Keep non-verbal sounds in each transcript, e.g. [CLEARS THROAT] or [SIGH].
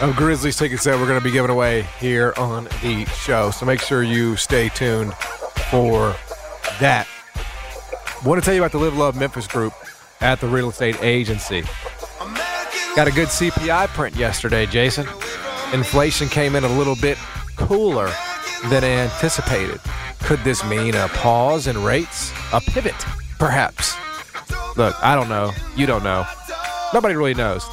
of Grizzlies tickets that we're going to be giving away here on the show. So make sure you stay tuned for that. I want to tell you about the Live Love Memphis group at the real estate agency. Got a good CPI print yesterday, Jason. Inflation came in a little bit cooler than anticipated. Could this mean a pause in rates? A pivot, perhaps? Look, I don't know. You don't know. Nobody really knows.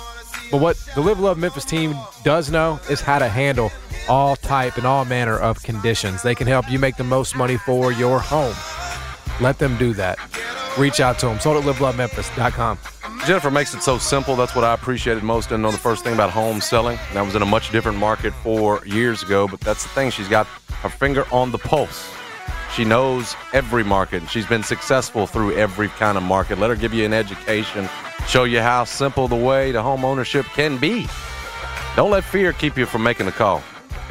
But what the Live Love Memphis team does know is how to handle all type and all manner of conditions. They can help you make the most money for your home. Let them do that. Reach out to them. Sold at livelovememphis.com. Jennifer makes it so simple. That's what I appreciated most. And know the first thing about home selling. And I was in a much different market four years ago, but that's the thing. She's got her finger on the pulse. She knows every market. She's been successful through every kind of market. Let her give you an education, show you how simple the way to home ownership can be. Don't let fear keep you from making the call,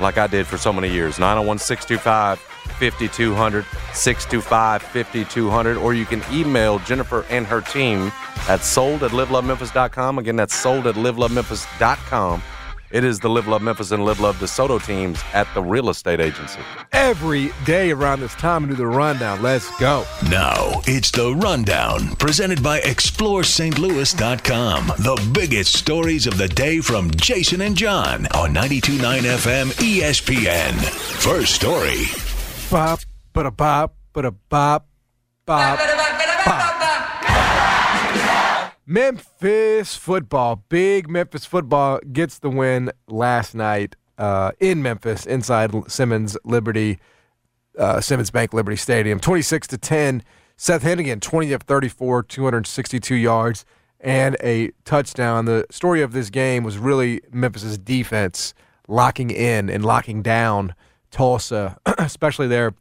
like I did for so many years. 901 625 5200, 625 5200, or you can email Jennifer and her team at sold at livelovememphis.com. Again, that's sold at livelovememphis.com. It is the Live Love Memphis and Live Love DeSoto teams at the real estate agency. Every day around this time, we do the rundown. Let's go. Now it's the rundown presented by ExploreSt.Louis.com. The biggest stories of the day from Jason and John on 92.9 FM ESPN. First story. Bop, ba da bop, ba da bop, bop, bop. Memphis football, big Memphis football gets the win last night uh, in Memphis inside Simmons Liberty, uh, Simmons Bank Liberty Stadium, twenty six to ten. Seth Henigan, twenty of thirty four, two hundred sixty two yards and a touchdown. The story of this game was really Memphis's defense locking in and locking down Tulsa, [CLEARS THROAT] especially there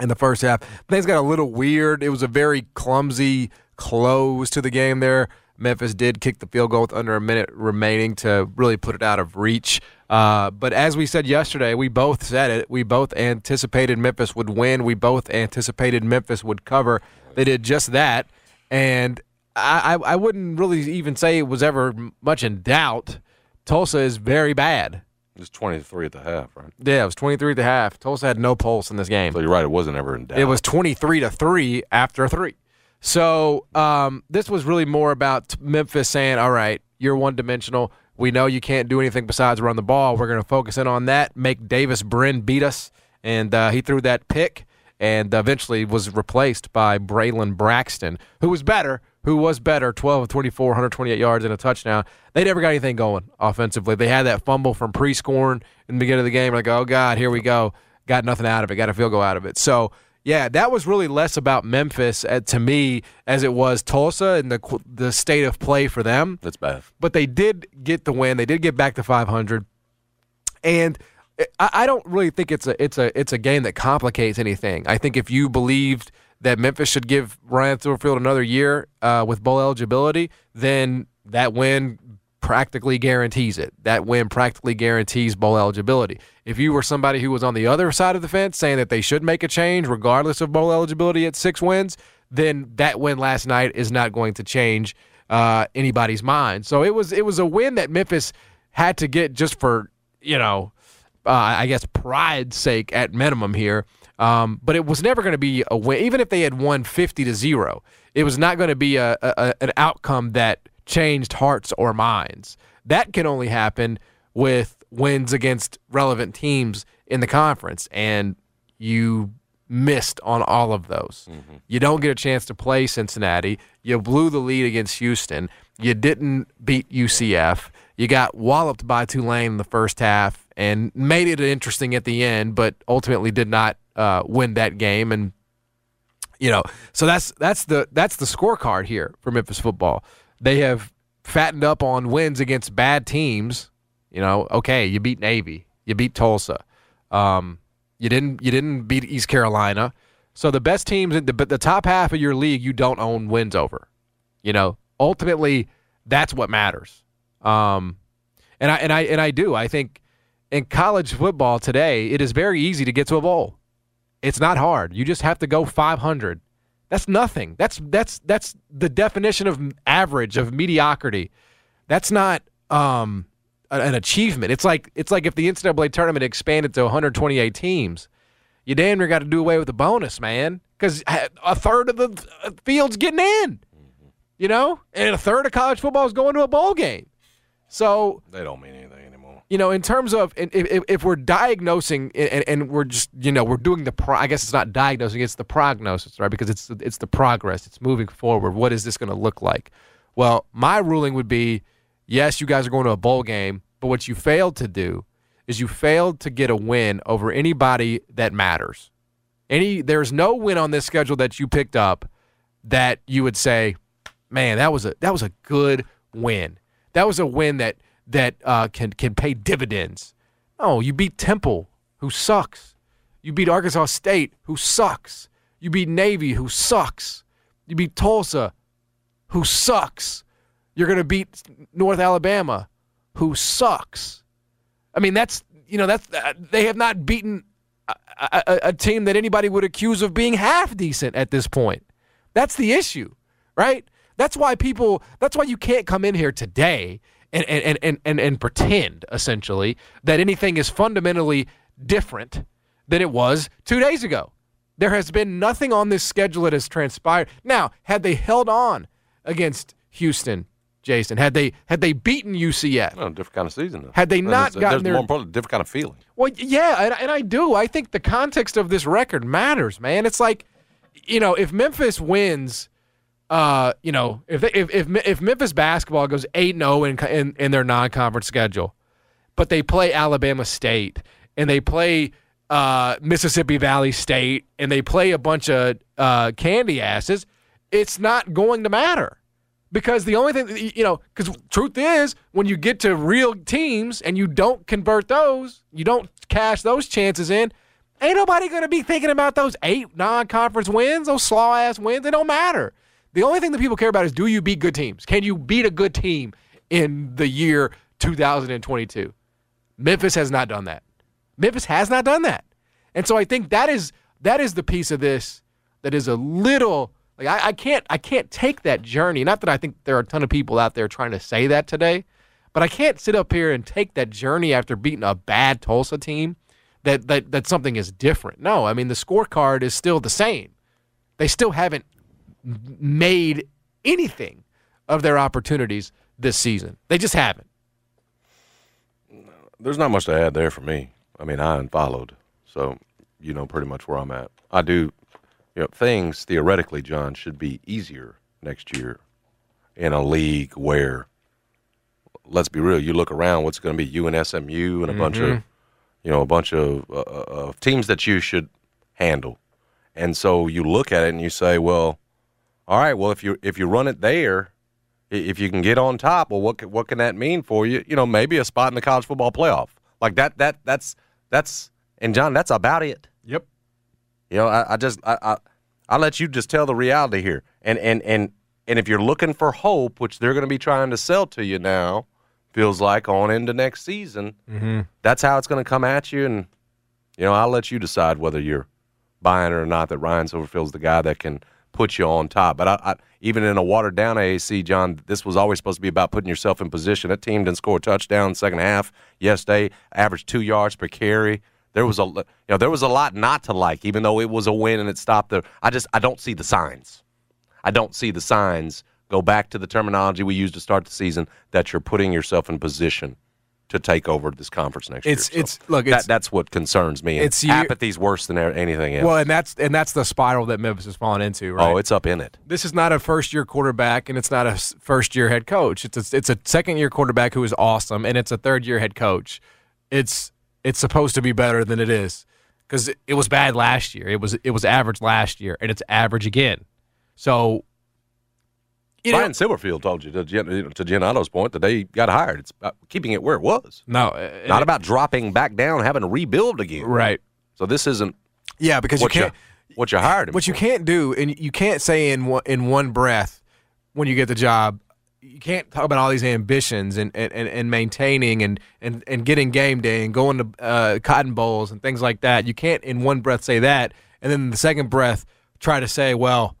in the first half. Things got a little weird. It was a very clumsy close to the game there. Memphis did kick the field goal with under a minute remaining to really put it out of reach. Uh, but as we said yesterday, we both said it. We both anticipated Memphis would win. We both anticipated Memphis would cover. They did just that. And I, I, I wouldn't really even say it was ever much in doubt. Tulsa is very bad. It was 23 at the half, right? Yeah, it was 23 at the half. Tulsa had no pulse in this game. So you're right. It wasn't ever in doubt. It was 23 to 3 after 3. So um, this was really more about Memphis saying, all right, you're one dimensional. We know you can't do anything besides run the ball. We're going to focus in on that, make Davis Brin beat us. And uh, he threw that pick and eventually was replaced by Braylon Braxton, who was better, who was better, 12 of 24, 128 yards and a touchdown. They never got anything going offensively. They had that fumble from pre-scoring in the beginning of the game. Like, oh, God, here we go. Got nothing out of it. Got a field goal out of it. So – yeah, that was really less about Memphis uh, to me as it was Tulsa and the the state of play for them. That's bad. But they did get the win. They did get back to 500, and I, I don't really think it's a it's a it's a game that complicates anything. I think if you believed that Memphis should give Ryan Silverfield another year uh, with bowl eligibility, then that win practically guarantees it. That win practically guarantees bowl eligibility. If you were somebody who was on the other side of the fence saying that they should make a change regardless of bowl eligibility at six wins, then that win last night is not going to change uh, anybody's mind. So it was it was a win that Memphis had to get just for you know, uh, I guess pride's sake at minimum here. Um, but it was never going to be a win, even if they had won fifty to zero. It was not going to be a, a an outcome that changed hearts or minds. That can only happen with wins against relevant teams in the conference, and you missed on all of those. Mm-hmm. You don't get a chance to play Cincinnati. You blew the lead against Houston. You didn't beat UCF. You got walloped by Tulane in the first half and made it interesting at the end, but ultimately did not uh, win that game. And you know, so that's that's the that's the scorecard here for Memphis football. They have fattened up on wins against bad teams. You know, okay, you beat Navy, you beat Tulsa, um, you didn't you didn't beat East Carolina. So the best teams, in the, but the top half of your league, you don't own wins over. You know, ultimately, that's what matters. Um, and I and I and I do. I think in college football today, it is very easy to get to a bowl. It's not hard. You just have to go 500. That's nothing. That's that's that's the definition of average of mediocrity. That's not um, an achievement. It's like it's like if the NCAA tournament expanded to 128 teams, you damn near got to do away with the bonus, man, because a third of the uh, field's getting in. You know, and a third of college football is going to a bowl game. So they don't mean anything. You know, in terms of if, if, if we're diagnosing and, and, we're just you know we're doing the pro, I guess it's not diagnosing, it's the prognosis, right? Because it's it's the progress, it's moving forward. What is this going to look like? Well, my ruling would be, yes, you guys are going to a bowl game, but what you failed to do is you failed to get a win over anybody that matters. Any there's no win on this schedule that you picked up that you would say, man, that was a that was a good win that was a win that that uh, can can pay dividends. Oh, you beat Temple, who sucks. You beat Arkansas State, who sucks. You beat Navy, who sucks. You beat Tulsa, who sucks. You're going to beat North Alabama, who sucks. I mean, that's you know that's uh, they have not beaten a, a, a team that anybody would accuse of being half decent at this point. That's the issue, right? That's why people. That's why you can't come in here today and and and and, and pretend essentially that anything is fundamentally different than it was two days ago. There has been nothing on this schedule that has transpired. Now, had they held on against Houston, Jason, had they had they beaten UCF, well, different kind of season. Though. Had they not there's, gotten there's more importantly, different kind of feeling. Well, yeah, and, and I do. I think the context of this record matters, man. It's like, you know, if Memphis wins uh, you know, if, they, if if if Memphis basketball goes eight zero oh in, in in their non conference schedule, but they play Alabama State and they play uh, Mississippi Valley State and they play a bunch of uh, candy asses, it's not going to matter because the only thing you know, because truth is, when you get to real teams and you don't convert those, you don't cash those chances in. Ain't nobody going to be thinking about those eight non-conference wins, those slaw ass wins. They don't matter. The only thing that people care about is do you beat good teams? Can you beat a good team in the year 2022? Memphis has not done that. Memphis has not done that. And so I think that is that is the piece of this that is a little like I, I can't I can't take that journey. Not that I think there are a ton of people out there trying to say that today, but I can't sit up here and take that journey after beating a bad Tulsa team that that that something is different. No, I mean the scorecard is still the same. They still haven't made anything of their opportunities this season. They just haven't. There's not much to add there for me. I mean, I unfollowed, so you know pretty much where I'm at. I do, you know, things theoretically, John, should be easier next year in a league where, let's be real, you look around, what's going to be UNSMU and SMU and a mm-hmm. bunch of, mm-hmm. you know, a bunch of, uh, uh, of teams that you should handle. And so you look at it and you say, well, all right, well if you if you run it there, if you can get on top, well what what can that mean for you? You know, maybe a spot in the college football playoff. Like that that that's that's and John, that's about it. Yep. You know, I, I just I, I I let you just tell the reality here. And and and and if you're looking for hope, which they're going to be trying to sell to you now, feels like on into next season, mm-hmm. that's how it's going to come at you. And you know, I'll let you decide whether you're buying it or not. That Ryan Silverfield's the guy that can put you on top. But I, I, even in a watered down AAC, John, this was always supposed to be about putting yourself in position. That team didn't score a touchdown second half yesterday. Averaged two yards per carry. There was a you know there was a lot not to like, even though it was a win and it stopped the. I just I don't see the signs. I don't see the signs. Go back to the terminology we used to start the season that you're putting yourself in position to take over this conference next It's year. it's look. It's that, that's what concerns me. It's apathy's worse than anything else. well, and that's and that's the spiral that Memphis has fallen into. Right? Oh, it's up in it. this is not a first year quarterback and it's not a first year head coach. It's a, it's a second year quarterback who is awesome and it's a third year head coach. It's it's supposed to be better than it is because it, it was bad last year. It was it was average last year and it's average again. So you know, Ryan Silverfield told you to, Gian- to Giannotto's point that they got hired. It's about keeping it where it was, no, uh, not about dropping back down, having to rebuild again. right. So this isn't Yeah, because what you you, can't. what you hired him. What you can't do, and you can't say in one, in one breath when you get the job, you can't talk about all these ambitions and, and, and, and maintaining and, and, and getting game day and going to uh, cotton bowls and things like that. You can't in one breath say that, and then in the second breath try to say, well,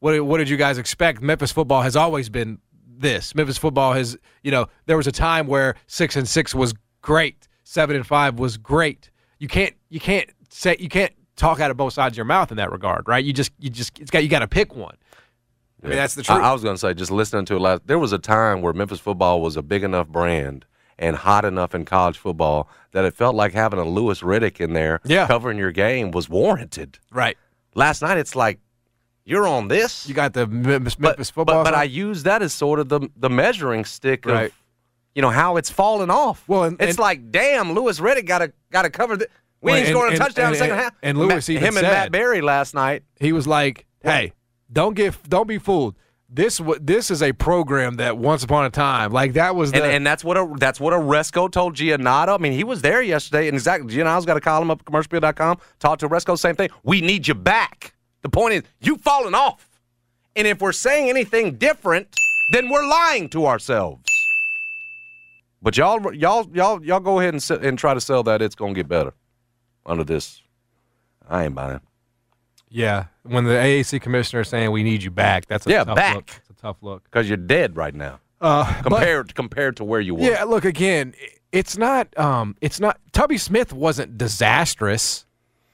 what did- what did you guys expect? Memphis football has always been this. Memphis football has, you know, there was a time where six and six was great, seven and five was great. You can't you can't say you can't talk out of both sides of your mouth in that regard, right? You just you just it's got you got to pick one. I mean, that's the truth. I, I was going to say, just listening to it last, there was a time where Memphis football was a big enough brand and hot enough in college football that it felt like having a Louis Riddick in there Yeah. covering your game was warranted. right. Last night, it's like you're on this. You got the Memphis, but, football. But, but I use that as sort of the the measuring stick of you know how it's falling off. Well, and- it's and- like damn, Louis Riddick got to got to cover the. We ain't and- scoring a and- touchdown in the and- second half. and Louis Ma- even him and Matt Barrie last night. he was like, "Hey, don't get don't be fooled. This this is a program that once upon a time, like that was the And, and that's what a that's what Aresco told Giannotto. I mean, he was there yesterday, and exactly Giannotto's got a column up at commercialappeal.com. Talked to Aresco, same thing. We need you back. The point is, you've fallen off, and if we're saying anything different, then we're lying to ourselves. But y'all, y'all, y'all, y'all go ahead and sit and try to sell that it's gonna get better under this. I ain't buying. It. Yeah. When the AAC commissioner is saying we need you back, that's a Yeah, tough back. look. It's a tough look. because you're dead right now Uh, but- compared compared to where you were. Yeah, look again. It's not. Um, it's not. Tubby Smith wasn't disastrous.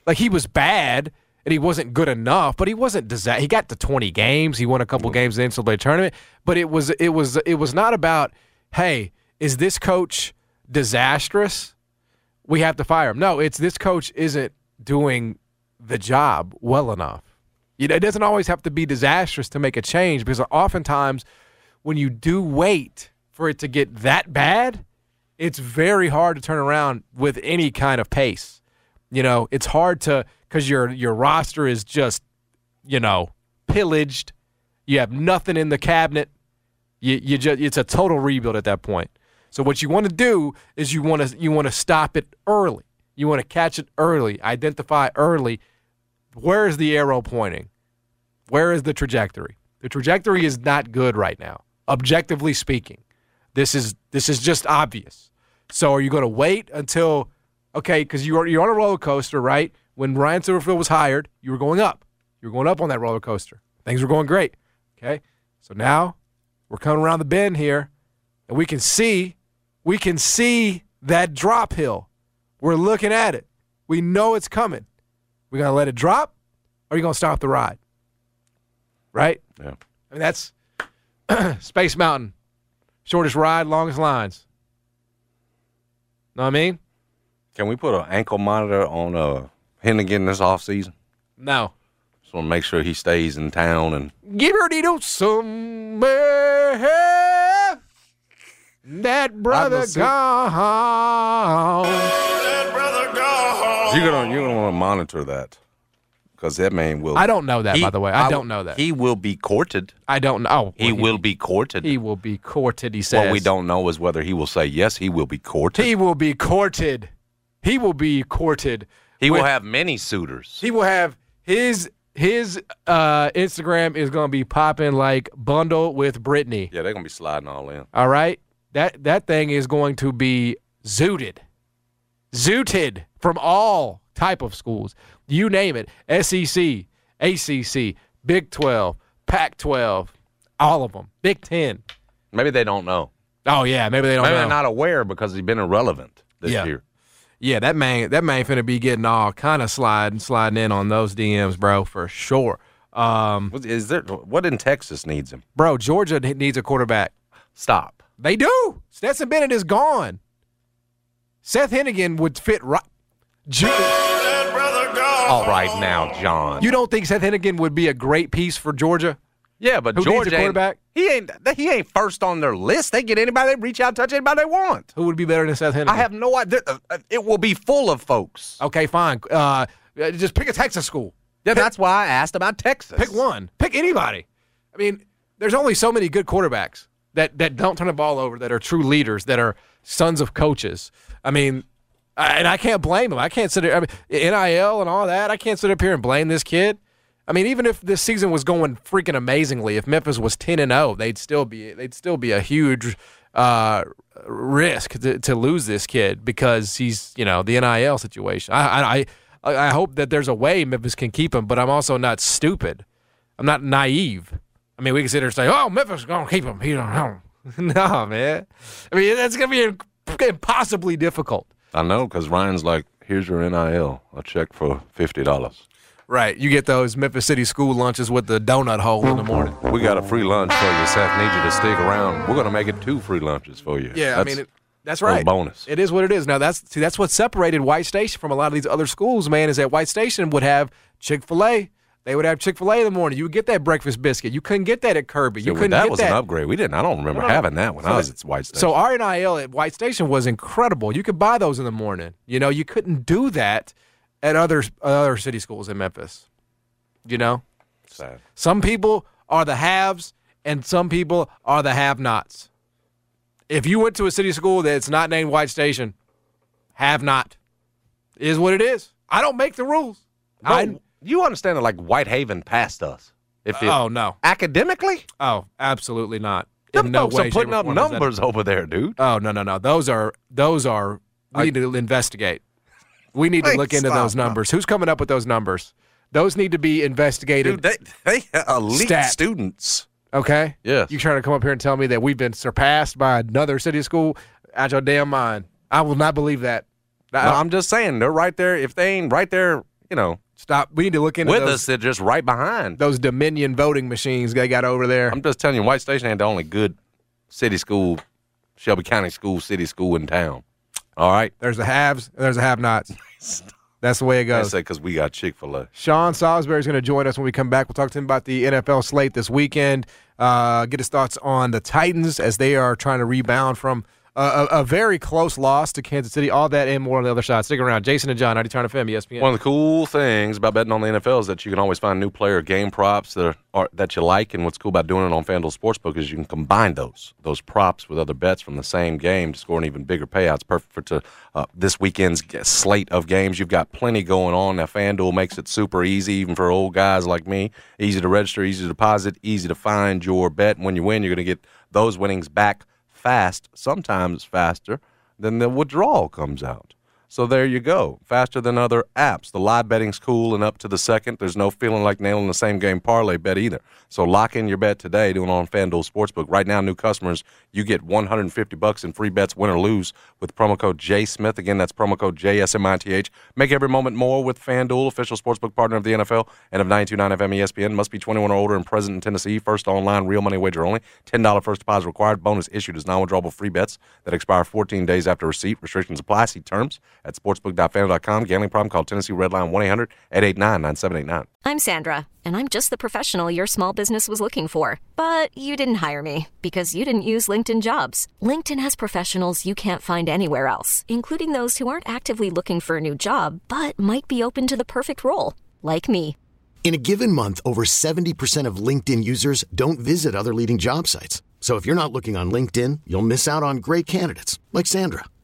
Like he was bad and he wasn't good enough, but he wasn't disa- He got to twenty games. He won a couple mm-hmm. games in the NCAA tournament. But it was. It was. It was not about. Hey, is this coach disastrous? We have to fire him. No, it's this coach isn't doing the job well enough. You know, it doesn't always have to be disastrous to make a change because oftentimes when you do wait for it to get that bad, it's very hard to turn around with any kind of pace. You know, it's hard to because your your roster is just, you know, pillaged. You have nothing in the cabinet. You you just it's a total rebuild at that point. So what you want to do is you want to you want to stop it early. You want to catch it early, identify early. Where is the arrow pointing? Where is the trajectory? The trajectory is not good right now, objectively speaking. This is this is just obvious. So are you going to wait until okay? Because you are you're on a roller coaster, right? When Ryan Silverfield was hired, you were going up. You were going up on that roller coaster. Things were going great. Okay, so now we're coming around the bend here, and we can see we can see that drop hill. We're looking at it. We know it's coming. We're gonna let it drop, or are you gonna stop the ride? Right? Yeah. I mean, that's [CLEARS THROAT] Space Mountain. Shortest ride, longest lines. Know what I mean? Can we put an ankle monitor on uh, Henigan this off season? No. Just want to make sure he stays in town and Give her to somewhere. That brother not see- gone. you're gonna you're gonna want to monitor that because that man will. I don't know that, he- by the way. I don't know that. he will be courted. I don't know. Oh, He well, will be courted. He will be courted. He says. what we don't know is whether he will say yes. He will be courted. He will be courted. He will be courted. He will have many suitors. He will have his his uh, Instagram is going to be popping like bundle with Britney. yeah, they're gonna be sliding all in. All right, that that thing is going to be zooted, zooted from all type of schools. You name it: SEC, ACC, Big Twelve, Pac twelve, all of them. Big Ten. Maybe they don't know. Oh yeah, maybe they don't Maybe know. they're not aware because he's been irrelevant this Yeah. year. Yeah, that man, that man finna be getting all kind of sliding, sliding in on those DMs, bro, for sure. Um, What is there? What in Texas needs him? bro, Georgia needs a quarterback. Stop. They do. Stetson Bennett is gone. Seth Henigan would fit right. Ju- All right now, John. you don't think Seth Henigan would be a great piece for Georgia? Yeah, but Who Georgia ain't- quarterback? He ain't. He ain't first on their list. They get anybody. They reach out, touch anybody they want. Who would be better than Seth Henigan? I have no idea. Uh, uh, It will be full of folks. Okay, fine. Uh, uh, just pick a Texas school. Yeah, that's why I asked about Texas. Pick one. Pick anybody. I mean, there's only so many good quarterbacks that that don't turn the ball over, that are true leaders, that are sons of coaches. I mean, I, and I can't blame them. I can't sit there. I mean, NIL and all that. I can't sit up here and blame this kid. I mean, even if this season was going freaking amazingly, if Memphis was ten and zero, they'd still be they'd still be a huge uh, risk to, to lose this kid because he's you know the NIL situation. I, I I hope that there's a way Memphis can keep him, but I'm also not stupid. I'm not naive. I mean, we can sit there and say, "Oh, Memphis is gonna keep him." He don't know. no, man. I mean, that's gonna be impossibly difficult. I know because Ryan's like, "Here's your NIL, a check for fifty dollars." Right. You get those Memphis City school lunches with the donut hole in the morning. We got a free lunch for you. Seth Need you to stick around. We're gonna make it two free lunches for you. Yeah, I mean, it, that's a right. bonus. It is what it is. Now that's see, that's what separated White Station from a lot of these other schools. Man, is that White Station would have Chick Fil A. They would have Chick Fil A in the morning. You would get that breakfast biscuit. You couldn't get that at Kirby. You Yeah, couldn't that get was that. an upgrade. We didn't. I don't remember no, no. having that when So I was at White Station. So our NIL at White Station was incredible. You could buy those in the morning. You know, you couldn't do that at other other city schools in Memphis. You know, Sad. some people are the haves and some people are the have-nots. If you went to a city school that's not named White Station, have not is what it is. I don't make the rules. I, you understand that like Whitehaven passed us. If it, oh no. academically, Oh, absolutely not. them In no way, are putting up form is that- numbers over there, dude. Oh no no no! Those are those are. We I- need to investigate. We need to look into those numbers. Who's coming up with those numbers? Those need to be investigated. Dude, they they elite Stat. students. okay. Yes. You trying to come up here and tell me that we've been surpassed by another city school? Out your damn mind! I will not believe that. No, I- I'm just saying they're right there. If they ain't right there, you know, stop. We need to look into with those, us, they're just right behind. those Dominion voting machines they got over there. I'm just telling you, White Station ain't the only good city school, Shelby County school, city school in town. All right, There's the haves. and There's the have-nots. [LAUGHS] That's the way it goes. I say because we got Chick Fil A. Sean Salisbury is going to join us when we come back. We'll talk to him about the NFL slate this weekend. Uh, get his thoughts on the Titans as they are trying to rebound from a, a, very close loss to Kansas City. All that and more on the other side. Stick around. Jason and John, 90 Turn FM, ESPN. One of the cool things about betting on the NFL is that you can always find new player game props that are, are that you like. And what's cool about doing it on FanDuel Sportsbook is you can combine those those props with other bets from the same game to score an even bigger payout. It's perfect for to, uh, this weekend's slate of games. You've got plenty going on. Now FanDuel makes it super easy, even for old guys like me. Easy to register, easy to deposit, easy to find your bet. And when you win, you're going to get those winnings back fast, sometimes faster than the withdrawal comes out. So there you go. Faster than other apps. The live betting's cool and up to the second. There's no feeling like nailing the same game parlay bet either. So lock in your bet today doing on FanDuel Sportsbook. Right now, new customers, you get 150 bucks in free bets, win or lose, with promo code J Smith. Again, that's promo code JSMITH. Make every moment more with FanDuel, official sportsbook partner of the NFL and of 929 FM ESPN. Must be 21 or older and present in Tennessee. First online, real money wager only. $10 first deposit required. Bonus issued as non-withdrawable free bets that expire 14 days after receipt. Restrictions apply. See terms at sportsbook.fanduel.com. Gambling problem? Call Tennessee Redline 1-800-889-9789. I'm Sandra, and I'm just the professional your small business was looking for. But you didn't hire me because you didn't use LinkedIn jobs. LinkedIn has professionals you can't find anywhere else, including those who aren't actively looking for a new job but might be open to the perfect role, like me. In a given month, over 70% of LinkedIn users don't visit other leading job sites. So if you're not looking on LinkedIn, you'll miss out on great candidates like Sandra.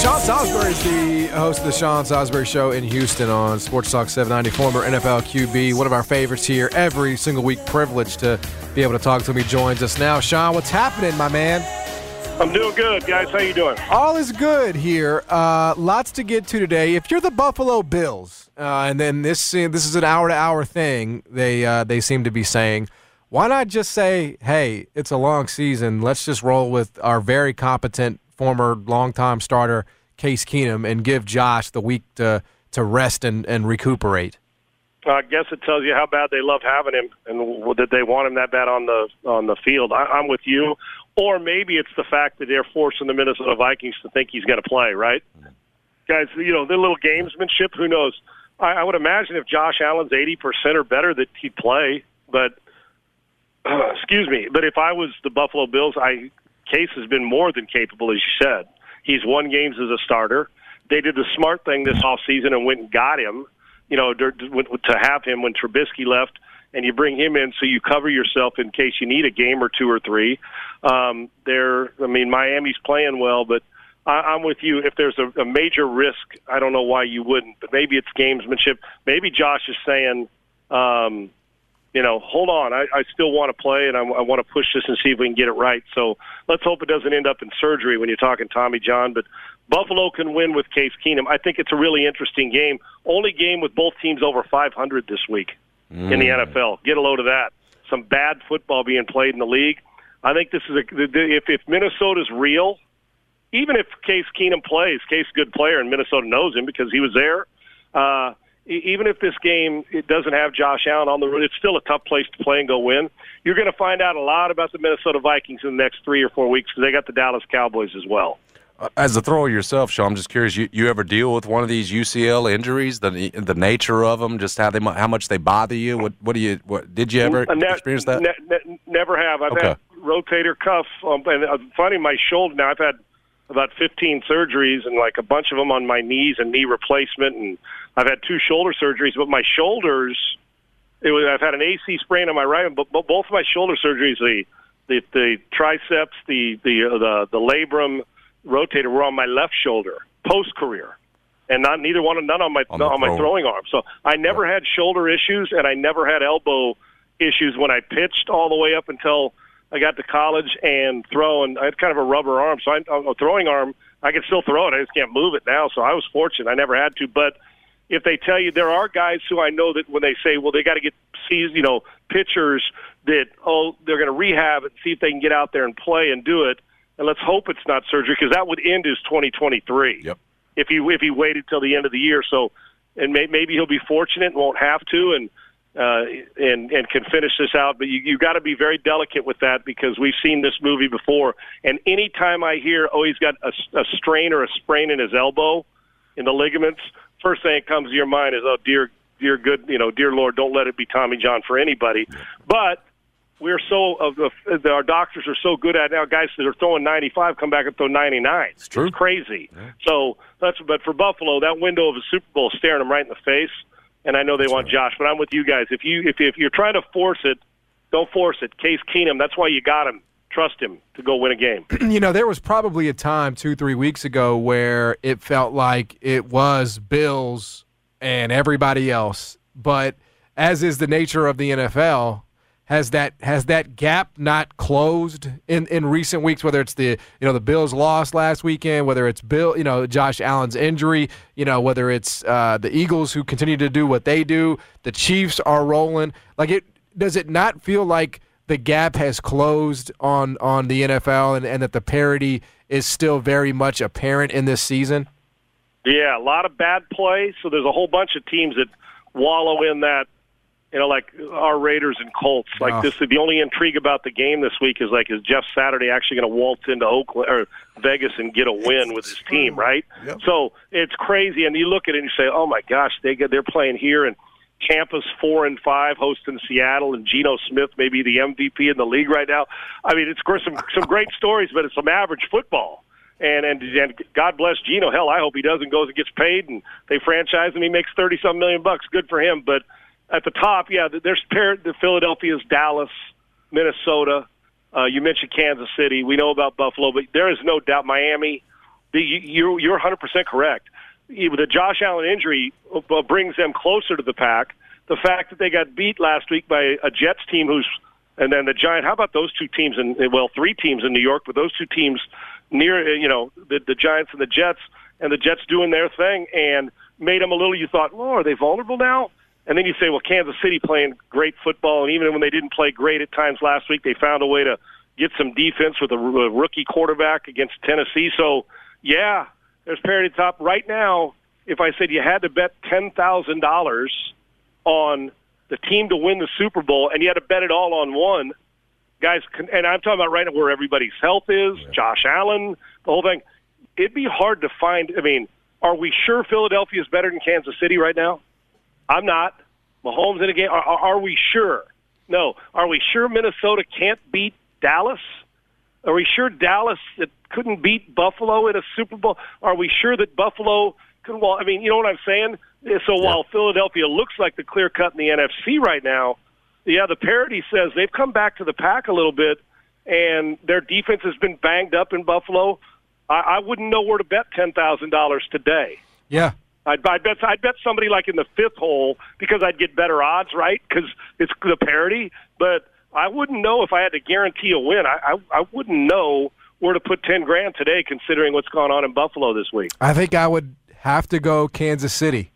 Sean Salisbury is the host of the Sean Salisbury Show in Houston on Sports Talk 790, former NFL QB, one of our favorites here every single week. Privileged to be able to talk to him. He joins us now. Sean, what's happening, my man? I'm doing good, guys. How you doing? All is good here. Uh, lots to get to today. If you're the Buffalo Bills, uh, and then this this is an hour to hour thing, they uh, they seem to be saying, why not just say, hey, it's a long season. Let's just roll with our very competent former longtime starter Case Keenum and give Josh the week to to rest and, and recuperate. I guess it tells you how bad they love having him, and did they want him that bad on the on the field? I, I'm with you. Or maybe it's the fact that they're forcing the Minnesota Vikings to think he's going to play, right? Guys, you know, their little gamesmanship, who knows? I, I would imagine if Josh Allen's 80% or better that he'd play, but [CLEARS THROAT] excuse me, but if I was the Buffalo Bills, I Case has been more than capable, as you said. He's won games as a starter. They did the smart thing this off season and went and got him, you know, to have him when Trubisky left and you bring him in so you cover yourself in case you need a game or two or three. Um, they're, I mean, Miami's playing well, but I, I'm with you. If there's a, a major risk, I don't know why you wouldn't, but maybe it's gamesmanship. Maybe Josh is saying, um, you know, hold on, I, I still want to play and I, I want to push this and see if we can get it right. So let's hope it doesn't end up in surgery when you're talking Tommy John. But Buffalo can win with Case Keenum. I think it's a really interesting game. Only game with both teams over 500 this week mm. in the mm. NFL. Get a load of that. Some bad football being played in the league. I think this is a if if Minnesota's real, even if Case Keenum plays, Case good player, and Minnesota knows him because he was there. Uh, even if this game it doesn't have Josh Allen on the road, it's still a tough place to play and go win. You're going to find out a lot about the Minnesota Vikings in the next three or four weeks because they got the Dallas Cowboys as well. Uh, as a thrower yourself, Sean, I'm just curious. You, you ever deal with one of these UCL injuries? The the nature of them, just how they how much they bother you. What what do you what did you ever ne- experience that? Ne- ne- never have. I've okay. had rotator cuff. Um, and uh, funny, my shoulder. Now I've had about 15 surgeries and like a bunch of them on my knees and knee replacement, and I've had two shoulder surgeries. But my shoulders, it was I've had an AC sprain on my right, but, but both of my shoulder surgeries, the the, the triceps, the the uh, the the labrum rotator were on my left shoulder post career, and not neither one none on my on, on my throwing arm. So I never had shoulder issues, and I never had elbow issues when I pitched all the way up until I got to college and throw. And I had kind of a rubber arm, so I, a throwing arm I can still throw it. I just can't move it now. So I was fortunate; I never had to, but if they tell you there are guys who I know that when they say, well, they got to get sees, you know, pitchers that oh they're going to rehab and see if they can get out there and play and do it and let's hope it's not surgery because that would end his 2023. Yep. If he if he waited till the end of the year, so and may, maybe he'll be fortunate and won't have to, and uh, and and can finish this out. But you you got to be very delicate with that because we've seen this movie before. And anytime I hear, oh, he's got a, a strain or a sprain in his elbow, in the ligaments, first thing that comes to your mind is, oh, dear, dear good, you know, dear Lord, don't let it be Tommy John for anybody. But we're so of the our doctors are so good at now. Guys that are throwing 95 come back and throw 99. It's true. It's crazy. Yeah. So that's but for Buffalo, that window of a Super Bowl is staring them right in the face. And I know they that's want right. Josh, but I'm with you guys. If you if if you're trying to force it, don't force it. Case Keenum, that's why you got him. Trust him to go win a game. [CLEARS THROAT] you know, there was probably a time two, three weeks ago where it felt like it was Bills and everybody else. But as is the nature of the NFL, has that has that gap not closed in, in recent weeks? Whether it's the you know the Bills lost last weekend, whether it's Bill you know Josh Allen's injury, you know whether it's uh, the Eagles who continue to do what they do, the Chiefs are rolling. Like it does it not feel like the gap has closed on on the NFL and, and that the parity is still very much apparent in this season? Yeah, a lot of bad play. So there's a whole bunch of teams that wallow in that you know, like our Raiders and Colts. Like oh. this, the only intrigue about the game this week is like, is Jeff Saturday actually going to waltz into Oakland or Vegas and get a win with his team, right? Yep. So it's crazy, and you look at it and you say, oh my gosh, they get they're playing here, and Tampa's four and five hosting Seattle, and Geno Smith may be the MVP in the league right now. I mean, it's of course some some great stories, but it's some average football. And, and and God bless Geno. Hell, I hope he doesn't goes and gets paid, and they franchise him. He makes thirty some million bucks. Good for him. But at the top, yeah, there's the Philadelphia's, Dallas, Minnesota. Uh, you mentioned Kansas City. We know about Buffalo, but there is no doubt Miami. The, you, you're 100% correct. The Josh Allen injury uh, brings them closer to the pack. The fact that they got beat last week by a Jets team who's, and then the Giant. How about those two teams? In well, three teams in New York, but those two teams near, you know, the, the Giants and the Jets, and the Jets doing their thing and made them a little. You thought, oh, are they vulnerable now? And then you say, well, Kansas City playing great football, and even when they didn't play great at times last week, they found a way to get some defense with a rookie quarterback against Tennessee. So, yeah, there's parity top right now. If I said you had to bet ten thousand dollars on the team to win the Super Bowl, and you had to bet it all on one, guys, and I'm talking about right now where everybody's health is, yeah. Josh Allen, the whole thing. It'd be hard to find. I mean, are we sure Philadelphia is better than Kansas City right now? I'm not. Mahomes in a game. Are, are we sure? No. Are we sure Minnesota can't beat Dallas? Are we sure Dallas that couldn't beat Buffalo in a Super Bowl? Are we sure that Buffalo could? Well, I mean, you know what I'm saying. So yeah. while Philadelphia looks like the clear cut in the NFC right now, yeah, the parity says they've come back to the pack a little bit, and their defense has been banged up in Buffalo. I, I wouldn't know where to bet ten thousand dollars today. Yeah, I'd, I'd bet I'd bet somebody like in the fifth hole because I'd get better odds, right? Because it's the parity. But I wouldn't know if I had to guarantee a win. I, I I wouldn't know where to put ten grand today, considering what's gone on in Buffalo this week. I think I would have to go Kansas City.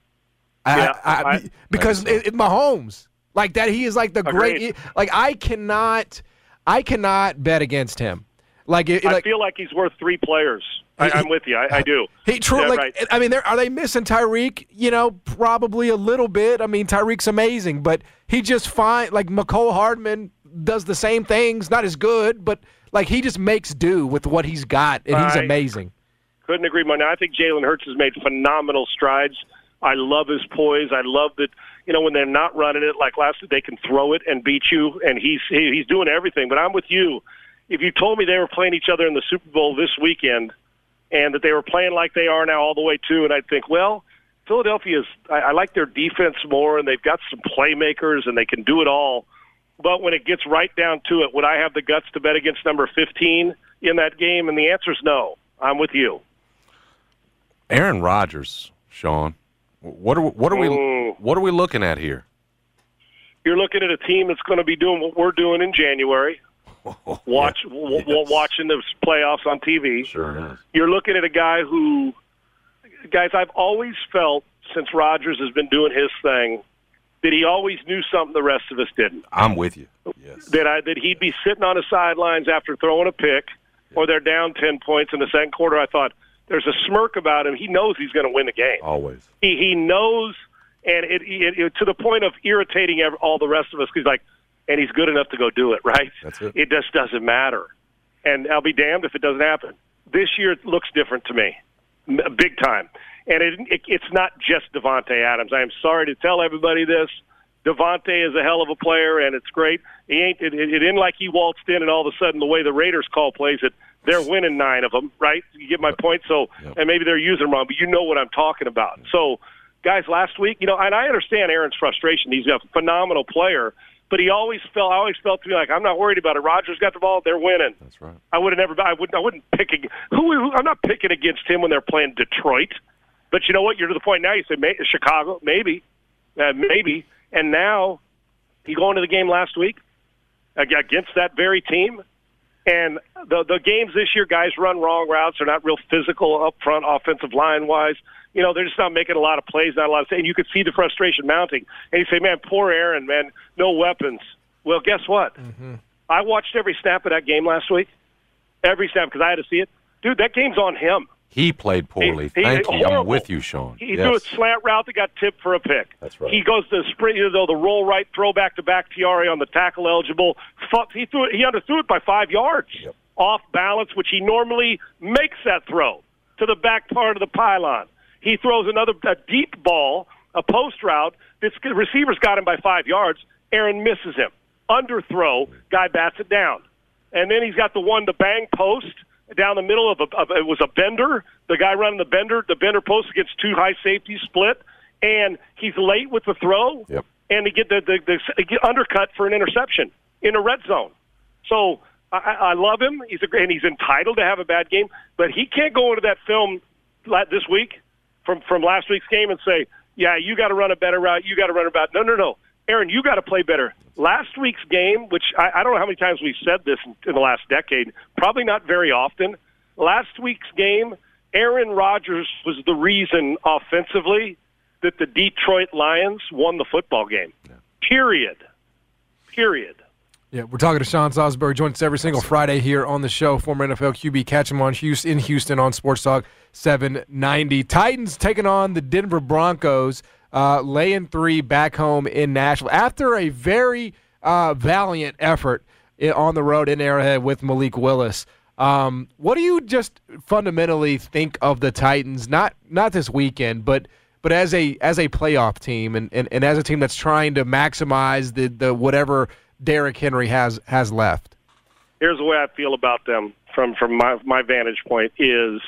Yeah, I, I, I, because it, it, Mahomes like that, he is like the Agreed. great. Like I cannot, I cannot bet against him. Like, it, I feel like he's worth three players. I, am with you. I, I do. He true. Yeah, like right. I mean, are they missing Tyreek? You know, probably a little bit. I mean, Tyreek's amazing, but he just fine. Like Mecole Hardman does the same things, not as good, but like he just makes do with what he's got, and he's amazing. Couldn't agree more. Now I think Jalen Hurts has made phenomenal strides. I love his poise. I love that you know when they're not running it like last week, they can throw it and beat you, and he's he's doing everything. But I'm with you. If you told me they were playing each other in the Super Bowl this weekend and that they were playing like they are now all the way too. And I'd think, well, Philadelphia's. I, I like their defense more, and they've got some playmakers, and they can do it all. But when it gets right down to it, would I have the guts to bet against number 15 in that game? And the answer is no. I'm with you. Aaron Rodgers, Sean. What are what are we mm. what are we looking at here? You're looking at a team that's going to be doing what we're doing in January. [LAUGHS] Watch yeah. w- yes. watching the playoffs on TV. Sure is. You're looking at a guy who, guys, I've always felt since Rodgers has been doing his thing that he always knew something the rest of us didn't. I'm with you. Yes. That I that he'd be sitting on the sidelines after throwing a pick, yeah. or they're down ten points in the second quarter. I thought there's a smirk about him. He knows he's going to win the game. Always. He he knows, and it, it, it to the point of irritating all the rest of us. He's like, and he's good enough to go do it, [LAUGHS] right? That's it. It just doesn't matter. And I'll be damned if it doesn't happen. This year it looks different to me, big time. And it, it, it's not just Davante Adams. I am sorry to tell everybody this. Davante is a hell of a player, and it's great. He ain't. It, it, it isn't like he waltzed in and all of a sudden the way the Raiders call plays it, they're winning nine of them, right? You get my point. So, yep. and maybe they're using them wrong, but you know what I'm talking about. So, guys, last week, you know, and I understand Aaron's frustration. He's a phenomenal player, but he always felt I always felt to me like I'm not worried about it. Rodgers got the ball, they're winning. That's right. I would have never. I wouldn't. I wouldn't pick. Who, who? I'm not picking against him when they're playing Detroit. But you know what? You're to the point now. You say may, Chicago, maybe, uh, maybe, and now you go into the game last week against that very team. And the the games this year, guys run wrong routes. They're not real physical up front, offensive line wise you know, they're just not making a lot of plays, not a lot of, and you could see the frustration mounting. And you say, man, poor Aaron, man, no weapons. Well, guess what? Mm-hmm. I watched every snap of that game last week, every snap because I had to see it. Dude, that game's on him. He played poorly. He, Thank he, you. Horrible. I'm with you, Sean. He yes. threw a slant route that got tipped for a pick. That's right. He goes to the sprint, you know, the roll right, throw back to back Tiare on the tackle eligible. He threw it. He underthrew it by five yards, yep. off balance, which he normally makes that throw to the back part of the pylon. He throws another a deep ball, a post route. This receiver's got him by five yards. Aaron misses him. Underthrow, guy bats it down. And then he's got the one, to bang post. Down the middle of, a, of it was a bender. The guy running the bender, the bender post against two high safeties split, and he's late with the throw, Yep. and he get the, the, the get undercut for an interception in a red zone. So I, I love him. He's a, and he's entitled to have a bad game, but he can't go into that film this week from from last week's game and say, "Yeah, you got to run a better route. You got to run a better." No, no, no, Aaron, you got to play better. Last week's game, which I, I don't know how many times we've said this in, in the last decade, probably not very often. Last week's game, Aaron Rodgers was the reason offensively that the Detroit Lions won the football game. Period. Period. Yeah, we're talking to Sean Salisbury. Joins us every single Friday here on the show. Former NFL QB. Catch him on Houston, in Houston on Sports Talk 790. Titans taking on the Denver Broncos, uh, laying three back home in Nashville after a very uh, valiant effort on the road in Arrowhead with Malik Willis. Um, what do you just fundamentally think of the Titans? Not not this weekend, but but as a as a playoff team and, and, and as a team that's trying to maximize the, the whatever Derrick Henry has has left. here's the way I feel about them from from my my vantage point is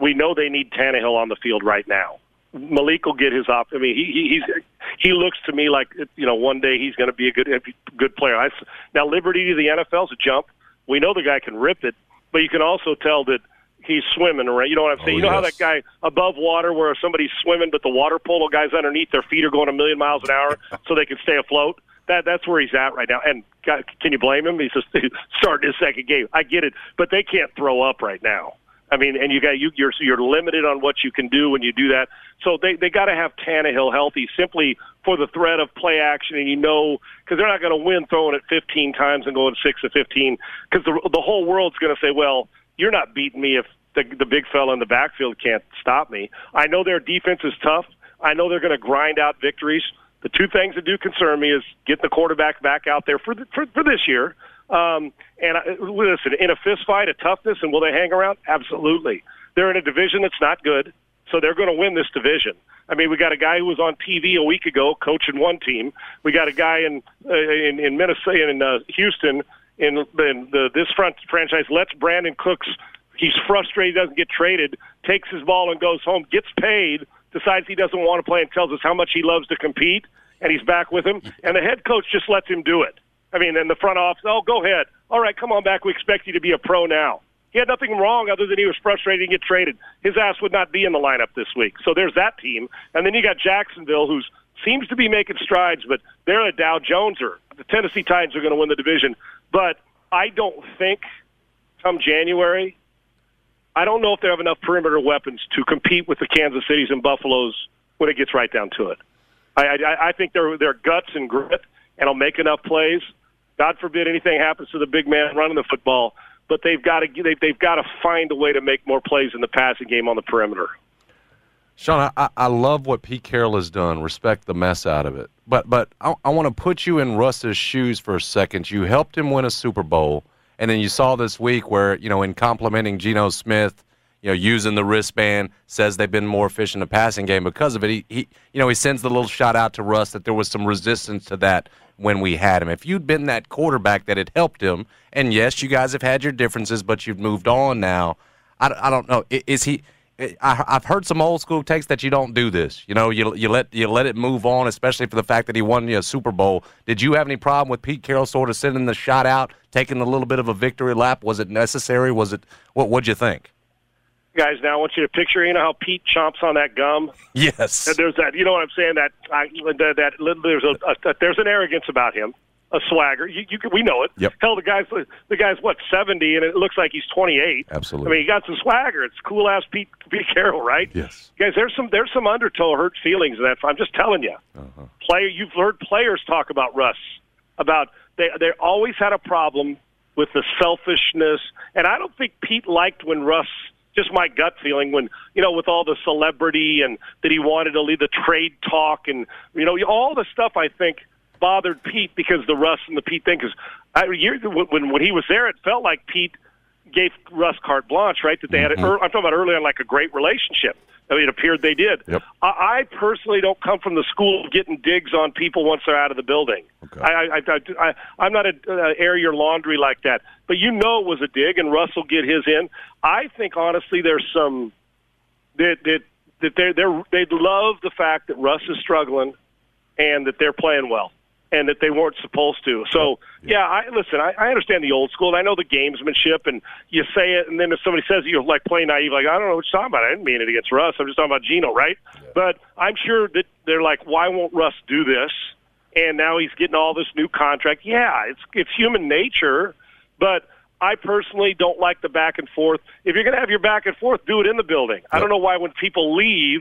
we know they need Tannehill on the field right now. Malik will get his op. I mean, he, he he's he looks to me like you know one day he's going to be a good good player. I, now Liberty to the NFL's a jump. We know the guy can rip it, but you can also tell that he's swimming around. You know what I'm saying? Oh, you know how that guy above water where somebody's swimming, but the water polo guys underneath their feet are going a million miles an hour [LAUGHS] so they can stay afloat. That that's where he's at right now. And God, can you blame him? He's just [LAUGHS] starting his second game. I get it, but they can't throw up right now. I mean, and you got you you're you're limited on what you can do when you do that. So they they got to have Tannehill healthy simply for the threat of play action, and you know because they're not going to win throwing it 15 times and going six to 15 because the the whole world's going to say, well, you're not beating me if the the big fella in the backfield can't stop me. I know their defense is tough. I know they're going to grind out victories. The two things that do concern me is getting the quarterback back out there for the, for, for this year. Um, and I, listen, in a fist fight, a toughness, and will they hang around? Absolutely. They're in a division that's not good, so they're going to win this division. I mean, we got a guy who was on TV a week ago coaching one team. We got a guy in uh, in, in Minnesota, in uh, Houston, in, in the, this front franchise lets Brandin Cooks. He's frustrated, he doesn't get traded, takes his ball and goes home, gets paid, decides he doesn't want to play, and tells us how much he loves to compete, and he's back with him. And the head coach just lets him do it. I mean, in the front office, oh, go ahead. All right, come on back. We expect you to be a pro now. He had nothing wrong other than he was frustrated and get traded. His ass would not be in the lineup this week. So there's that team. And then you got Jacksonville, who seems to be making strides, but they're a Dow Joneser. The Tennessee Titans are going to win the division. But I don't think come January, I don't know if they have enough perimeter weapons to compete with the Kansas Cities and Buffaloes when it gets right down to it. I, I, I think they're, they're guts and grit and will make enough plays. God forbid anything happens to the big man running the football, but they've got to they've, they've got to find a way to make more plays in the passing game on the perimeter. Sean, I, I love what Pete Carroll has done. Respect the mess out of it. But but I, I want to put you in Russ's shoes for a second. You helped him win a Super Bowl, and then you saw this week where you know in complimenting Geno Smith, you know using the wristband, says they've been more efficient in the passing game because of it. He, he you know he sends the little shout out to Russ that there was some resistance to that when we had him. If you'd been that quarterback that had helped him, and yes, you guys have had your differences, but you've moved on now. I, I don't know. Is he? I, I've heard some old school takes that you don't do this. You know, you you let you let it move on, especially for the fact that he won you a Super Bowl. Did you have any problem with Pete Carroll sort of sending the shot out, taking a little bit of a victory lap? Was it necessary? Was it what? What'd you think? Guys, now I want you to picture, you know how Pete chomps on that gum. Yes. And there's that, you know what I'm saying? That I, that, that there's a, a there's an arrogance about him, a swagger. You, you we know it. Yep. Hell, the guy's the guy's what 70, and it looks like he's 28. Absolutely. I mean, he got some swagger. It's cool ass Pete Pete Carroll, right? Yes. Guys, there's some there's some undertow hurt feelings in that. I'm just telling you. Uh-huh. Player, you've heard players talk about Russ about they they always had a problem with the selfishness, and I don't think Pete liked when Russ. Just my gut feeling when you know with all the celebrity and that he wanted to lead the trade talk and you know all the stuff I think bothered Pete because the Russ and the Pete thing. Because I, when when he was there, it felt like Pete gave Russ carte blanche, right? That they had. Mm-hmm. I'm talking about earlier like a great relationship. I mean, it appeared they did. Yep. I, I personally don't come from the school of getting digs on people once they're out of the building. Okay. I, I, I, I'm not a uh, air your laundry like that. But you know it was a dig, and Russ will get his in. I think honestly, there's some that that that they're they're they love the fact that Russ is struggling, and that they're playing well, and that they weren't supposed to. So yeah, I listen. I, I understand the old school, and I know the gamesmanship, and you say it, and then if somebody says it, you're like playing naive, like I don't know what you're talking about. I didn't mean it against Russ. I'm just talking about Geno, right? But I'm sure that they're like, why won't Russ do this? And now he's getting all this new contract. Yeah, it's it's human nature, but. I personally don't like the back and forth. If you're going to have your back and forth, do it in the building. I don't know why when people leave,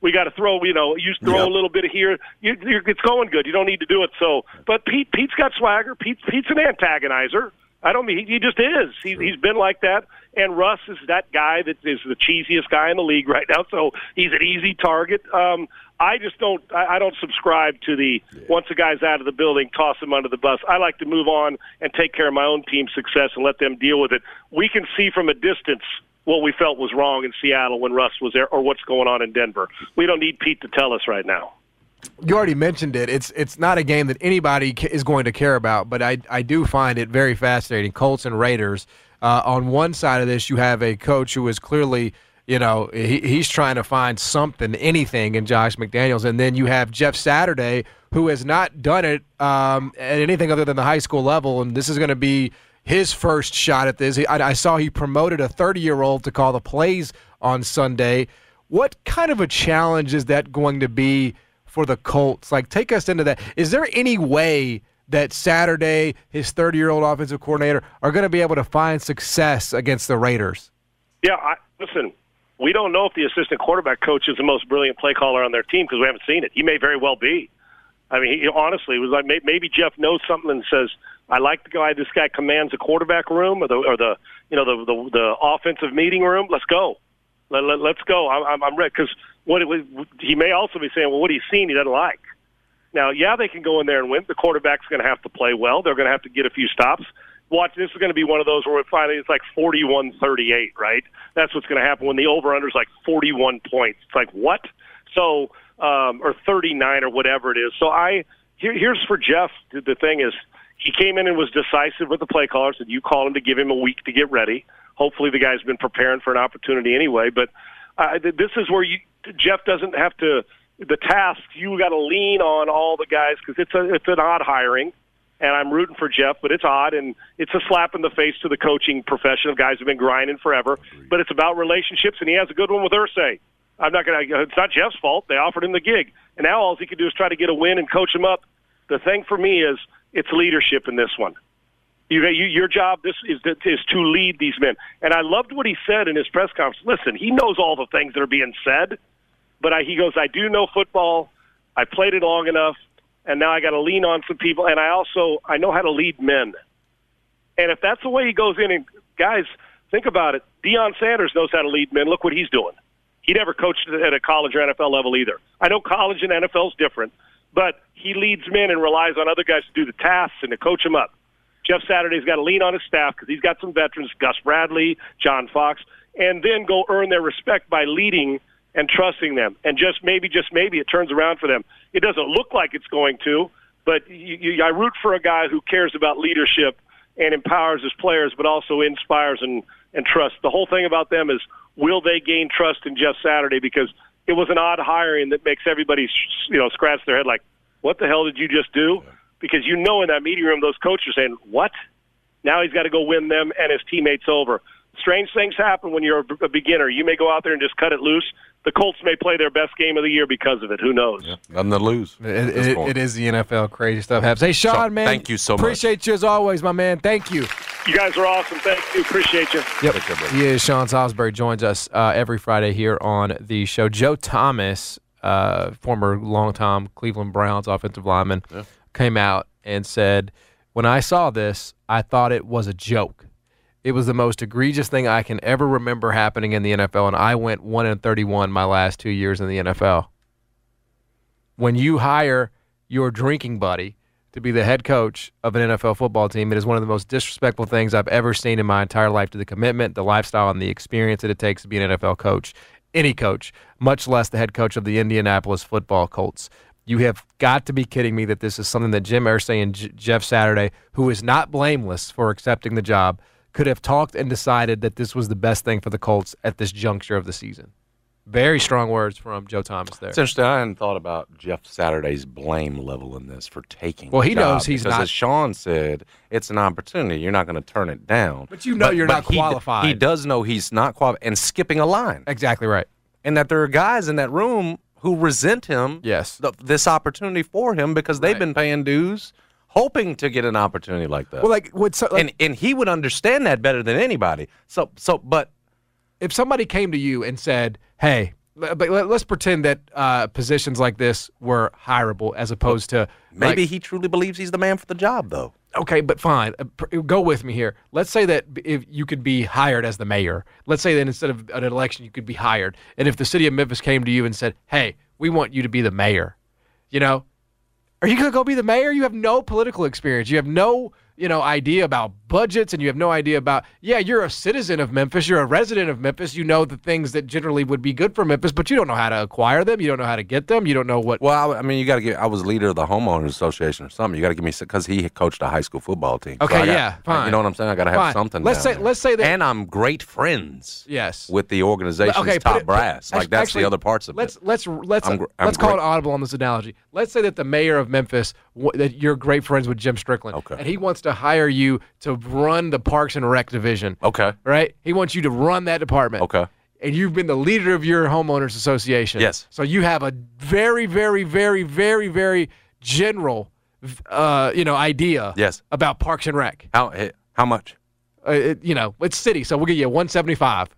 we got to throw, you know, you throw Yep. a little bit of here. You, you're, it's going good. You don't need to do it. So, but Pete, Pete's got swagger. Pete, Pete's an antagonizer. I don't mean he, he just is. He, He's been like that. And Russ is that guy that is the cheesiest guy in the league right now. So he's an easy target. Um, I just don't. I, I don't subscribe to the once a guy's out of the building, toss him under the bus. I like to move on and take care of my own team's success and let them deal with it. We can see from a distance what we felt was wrong in Seattle when Russ was there, or what's going on in Denver. We don't need Pete to tell us right now. You already mentioned it. It's it's not a game that anybody is going to care about, but I I do find it very fascinating. Colts and Raiders. Uh, on one side of this, you have a coach who is clearly, you know, he, he's trying to find something, anything in Josh McDaniels, and then you have Jeff Saturday, who has not done it um, at anything other than the high school level, and this is going to be his first shot at this. I, I saw he promoted a 30 year old to call the plays on Sunday. What kind of a challenge is that going to be for the Colts? Like, take us into that. Is there any way that Saturday, his 30 year old offensive coordinator, are going to be able to find success against the Raiders? Yeah, I, listen, we don't know if the assistant quarterback coach is the most brilliant play caller on their team because we haven't seen it. He may very well be. I mean, he, honestly, it was like maybe Jeff knows something and says, "I like the guy. This guy commands the quarterback room or the or the you know the the, the offensive meeting room. Let's go, let, let, let's go. I'm I'm, I'm ready." Because what it, was- he may also be saying, "Well, what he's seen, he doesn't like." Now, yeah, they can go in there and win. The quarterback's going to have to play well. They're going to have to get a few stops. Watch, this is going to be one of those where finally it's like 41-38, right? That's what's going to happen when the over-under is like 41 points. It's like, what? So, um, or 39 or whatever it is. So I, here, here's for Jeff. The thing is, he came in and was decisive with the play caller. Said you call him to give him a week to get ready. Hopefully, the guy's been preparing for an opportunity anyway. But uh, this is where you Jeff doesn't have to. The task you got to lean on all the guys because it's a it's an odd hiring, and I'm rooting for Jeff, but it's odd and it's a slap in the face to the coaching profession of guys who've been grinding forever. But it's about relationships, and he has a good one with Irsay. I'm not going to. It's not Jeff's fault. They offered him the gig, and now all he can do is try to get a win and coach him up. The thing for me is it's leadership in this one. You, you, your job this is is to lead these men. And I loved what he said in his press conference. Listen, he knows all the things that are being said, but I, he goes, I do know football. I played it long enough, and now I got to lean on some people. And I also I know how to lead men. And if that's the way he goes in, and guys, think about it. Deion Sanders knows how to lead men. Look what he's doing. He never coached at a college or NFL level either. I know college and NFL is different, but he leads men and relies on other guys to do the tasks and to coach them up. Jeff Saturday's got to lean on his staff because he's got some veterans, Gus Bradley, John Fox, and then go earn their respect by leading and trusting them. And just maybe, just maybe, it turns around for them. It doesn't look like it's going to, but you, you, I root for a guy who cares about leadership and empowers his players, but also inspires and, and trusts. The whole thing about them is will they gain trust in Jeff Saturday? Because it was an odd hiring that makes everybody, you know, scratch their head like, what the hell did you just do? Because you know in that meeting room, those coaches are saying, what? Now he's got to go win them and his teammates over. Strange things happen when you're a beginner. You may go out there and just cut it loose. The Colts may play their best game of the year because of it. Who knows? Nothing to lose. It, it- it is the NFL. Crazy stuff happens. Hey, Sean, Sean, man. thank you so much. Appreciate you as always, my man. Thank you. You guys are awesome. Thank you. Appreciate you. Yep. Take care. He is Sean Salisbury. Joins us uh, every Friday here on the show. Joe Thomas, uh, former longtime Cleveland Browns offensive lineman, came out and said, "When I saw this, I thought it was a joke. It was the most egregious thing I can ever remember happening in the NFL, and I went one and thirty-one my last two years in the NFL. When you hire your drinking buddy." to be the head coach of an NFL football team. It is one of the most disrespectful things I've ever seen in my entire life to the commitment, the lifestyle, and the experience that it takes to be an NFL coach, any coach, much less the head coach of the Indianapolis football Colts. You have got to be kidding me that this is something that Jim Irsay and J- Jeff Saturday, who is not blameless for accepting the job, could have talked and decided that this was the best thing for the Colts at this juncture of the season. Very strong words from Joe Thomas there. It's interesting. I hadn't thought about Jeff Saturday's blame level in this for taking. Well, the he knows job, he's because not- As Sean said, it's an opportunity. You're not going to turn it down. But you know you're not he d- qualified. He does know he's not qualified and skipping a line, Exactly right. and that there are guys in that room who resent him. Yes. th- this opportunity for him because they've Right. been paying dues, hoping to get an opportunity like that. Well, like, what, so, like and and he would understand that better than anybody. So so, but if somebody came to you and said, "Hey," but let- let's pretend that uh, positions like this were hireable as opposed to maybe like- he truly believes he's the man for the job, though. okay, but fine. Uh, Go with me here. Let's say that if you could be hired as the mayor. Let's say that instead of an election, you could be hired. And if the city of Memphis came to you and said, "Hey, we want you to be the mayor," you know, are you going to go be the mayor? You have no political experience. You have no, you know, idea about budgets and you have no idea about yeah, you're a citizen of Memphis, you're a resident of Memphis, you know the things that generally would be good for Memphis, but you don't know how to acquire them, you don't know how to get them, you don't know what Well, I, I mean, you got to get. I was leader of the homeowners association or something. You got to give me because he coached a high school football team. Okay, I got- yeah, fine. You know what I'm saying? I got to have Fine. something. Let's say- there. let's say that- and I'm great friends. Yes. with the organization's Okay, top it- brass. like actu- that's the other parts of let's, it. Let's let's I'm I'm let's call great. it audible on this analogy. Let's say that the mayor of Memphis, that you're great friends with Jim Strickland, Okay. and he wants to hire you to run the Parks and Rec division. Okay. Right? He wants you to run that department. Okay. And you've been the leader of your homeowners association. Yes. So you have a very, very, very, very, very general, uh, you know, idea. Yes. About Parks and Rec. How eh, how much? Uh, it, you know, it's city, so we'll give you 175.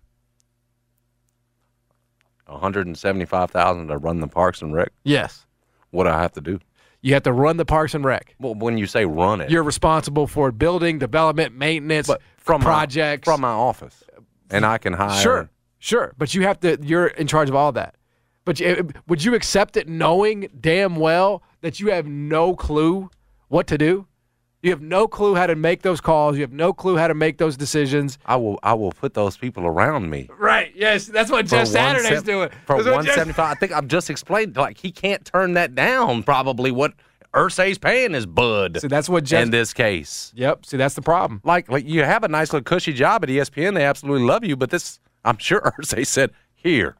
One hundred and seventy-five thousand to run the Parks and Rec. Yes. What do I have to do? You have to run the Parks and Rec. Well, when you say run it, You're responsible for building, development, maintenance, but from projects. my, from my office, and I can hire. sure, sure, but you have to. You're in charge of all that. But you, would you accept it knowing damn well that you have no clue what to do? You have no clue how to make those calls. You have no clue how to make those decisions. I will. I will put those people around me. Right. Yes, that's what Jeff Saturday's 170 doing. for one Jeff- I think I've just explained. Like he can't turn that down. Probably what Irsay's paying is bud. See, that's what Jeff. in this case. Yep. See, that's the problem. Like like you have a nice little cushy job at ESPN. They absolutely love you. But this, I'm sure [LAUGHS] Ursay said, "Here,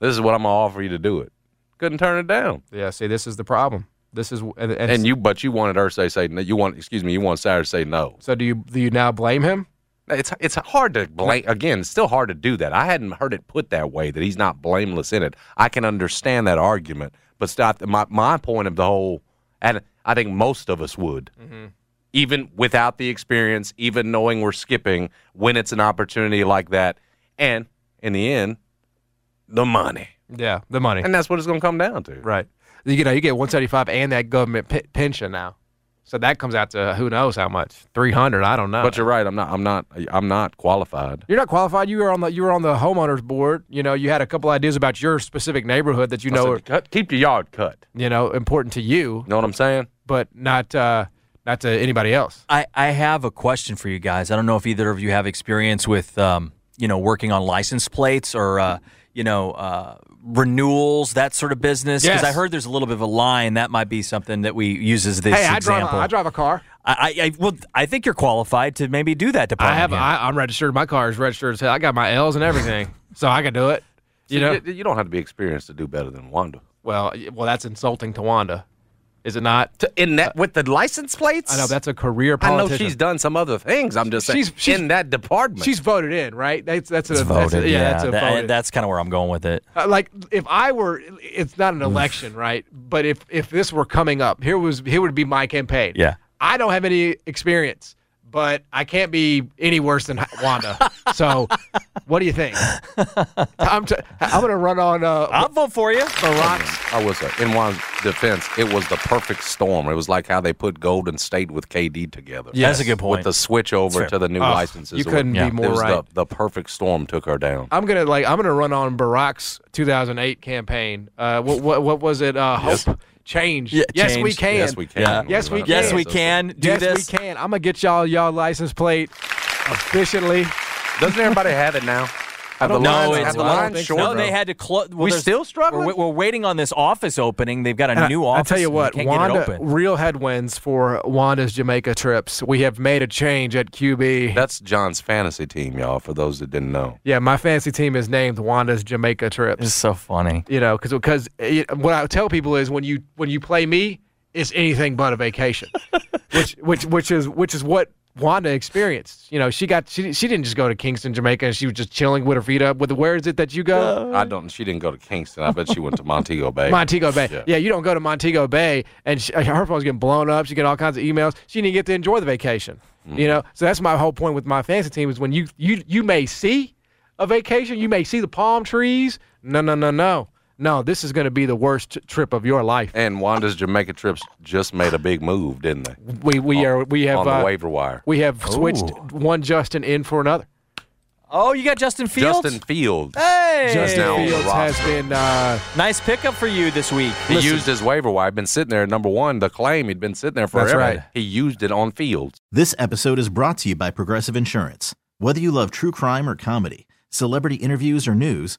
this is what I'm gonna offer you to do it." Couldn't turn it down. Yeah. See, this is the problem. This is and, and, you, but you wanted Irsay to say no. You want, excuse me, you want Saturday to say no. So do you? Do you now blame him? It's it's hard to blame. Again, it's still hard to do that. I hadn't heard it put that way that he's not blameless in it. I can understand that argument, but stop. My my point of the whole, and I think most of us would, mm-hmm. even without the experience, even knowing we're skipping when it's an opportunity like that, and in the end, the money, Yeah, the money. and that's what it's going to come down to. Right. You know, you get 175 and that government pe- pension now. So that comes out to who knows how much? 300, I don't know. But you're right. I'm not. I'm not. I'm not qualified. You're not qualified. You were on the you were on the homeowners board. You know, you had a couple ideas about your specific neighborhood that you know I are, said, cut, keep your yard cut. you know important to you, You know what I'm saying? but not uh not to anybody else. I, I have a question for you guys. I don't know if either of you have experience with, um, you know, working on license plates or, uh, you know, uh, renewals, that sort of business. Because Yes. I heard there's a little bit of a line that might be something that we use as this hey, I drive example. a, I drive a car. I, I, I, well, I think you're qualified to maybe do that I department. have here. I, I'm registered. My car is registered. as hell. I got my L's and everything, [LAUGHS] so I can do it. You know. you, you don't have to be experienced to do better than Wanda. Well, well, that's insulting to Wanda, is it not? To, in that with the license plates, I know that's a career I know she's done some other things. I'm just saying She's- she's- in that department. She's voted in, right? That's that's a, It's that's a- voted. yeah, yeah, that's a That- voted. that's kind of where I'm going with it. Uh, like if I were, it's not an election, right? But if if this were coming up, here was here would be my campaign. Yeah. I don't have any experience, but I can't be any worse than Wanda. so, what do you think? [LAUGHS] I'm t- I'm gonna run on uh, I'll vote for you. Barack's. I will say, in Wanda's defense, it was the perfect storm. It was like how they put Golden State with KD together. Yeah, that's a good point. With the switch over to the new Oh, licenses. you couldn't Yeah. be more it was right. the, the perfect storm took her down. I'm gonna like I'm gonna run on Barack's 2008 campaign. Uh, what what what was it? Uh, Yes. hope change. Yeah, yes, change. we can. Yes, we can. Yeah. Yes, we can. Yes, we can do yes, this. we can. I'm gonna get y'all y'all license plate efficiently. Doesn't everybody have it now? Have the No, lines, it's- have the I don't lines think so. shorter? No, they had to close. We still struggling? We're, we're waiting on this office opening. They've got a And I- new I office. tell you what, Wanda, get it open. real headwinds for Wanda's Jamaica trips. We have made a change at QB. That's John's fantasy team, y'all. For those that didn't know, yeah, my fantasy team is named Wanda's Jamaica trips. It's so funny. you know, because because eh, what I tell people is when you when you play me, it's anything but a vacation, [LAUGHS] which which which is which is what Wanda experienced. You know, she got she she didn't just go to Kingston, Jamaica, and she was just chilling with her feet up. With where is it that you go? Uh, I don't. She didn't go to Kingston. I bet she went to Montego Bay. [LAUGHS] Montego Bay. Yeah. Yeah. you don't go to Montego Bay, and she, uh, her phone's getting blown up. She get all kinds of emails. She didn't get to enjoy the vacation. You mm-hmm. know, so that's my whole point with my fantasy team is when you you you may see a vacation, you may see the palm trees. No, no, no, no, no. This is going to be the worst trip of your life. And Wanda's Jamaica trips just made a big move, didn't they? We we are we have on the uh, waiver wire. we have switched one Justin in for another. Oh, you got Justin Fields. Justin Fields. Hey, Justin now Fields has been uh, nice pickup for you this week. He Listen, used his waiver wire. Been sitting there. Number one, the claim he'd been sitting there That's right. He used it on Fields. This episode is brought to you by Progressive Insurance. Whether you love true crime or comedy, celebrity interviews or news,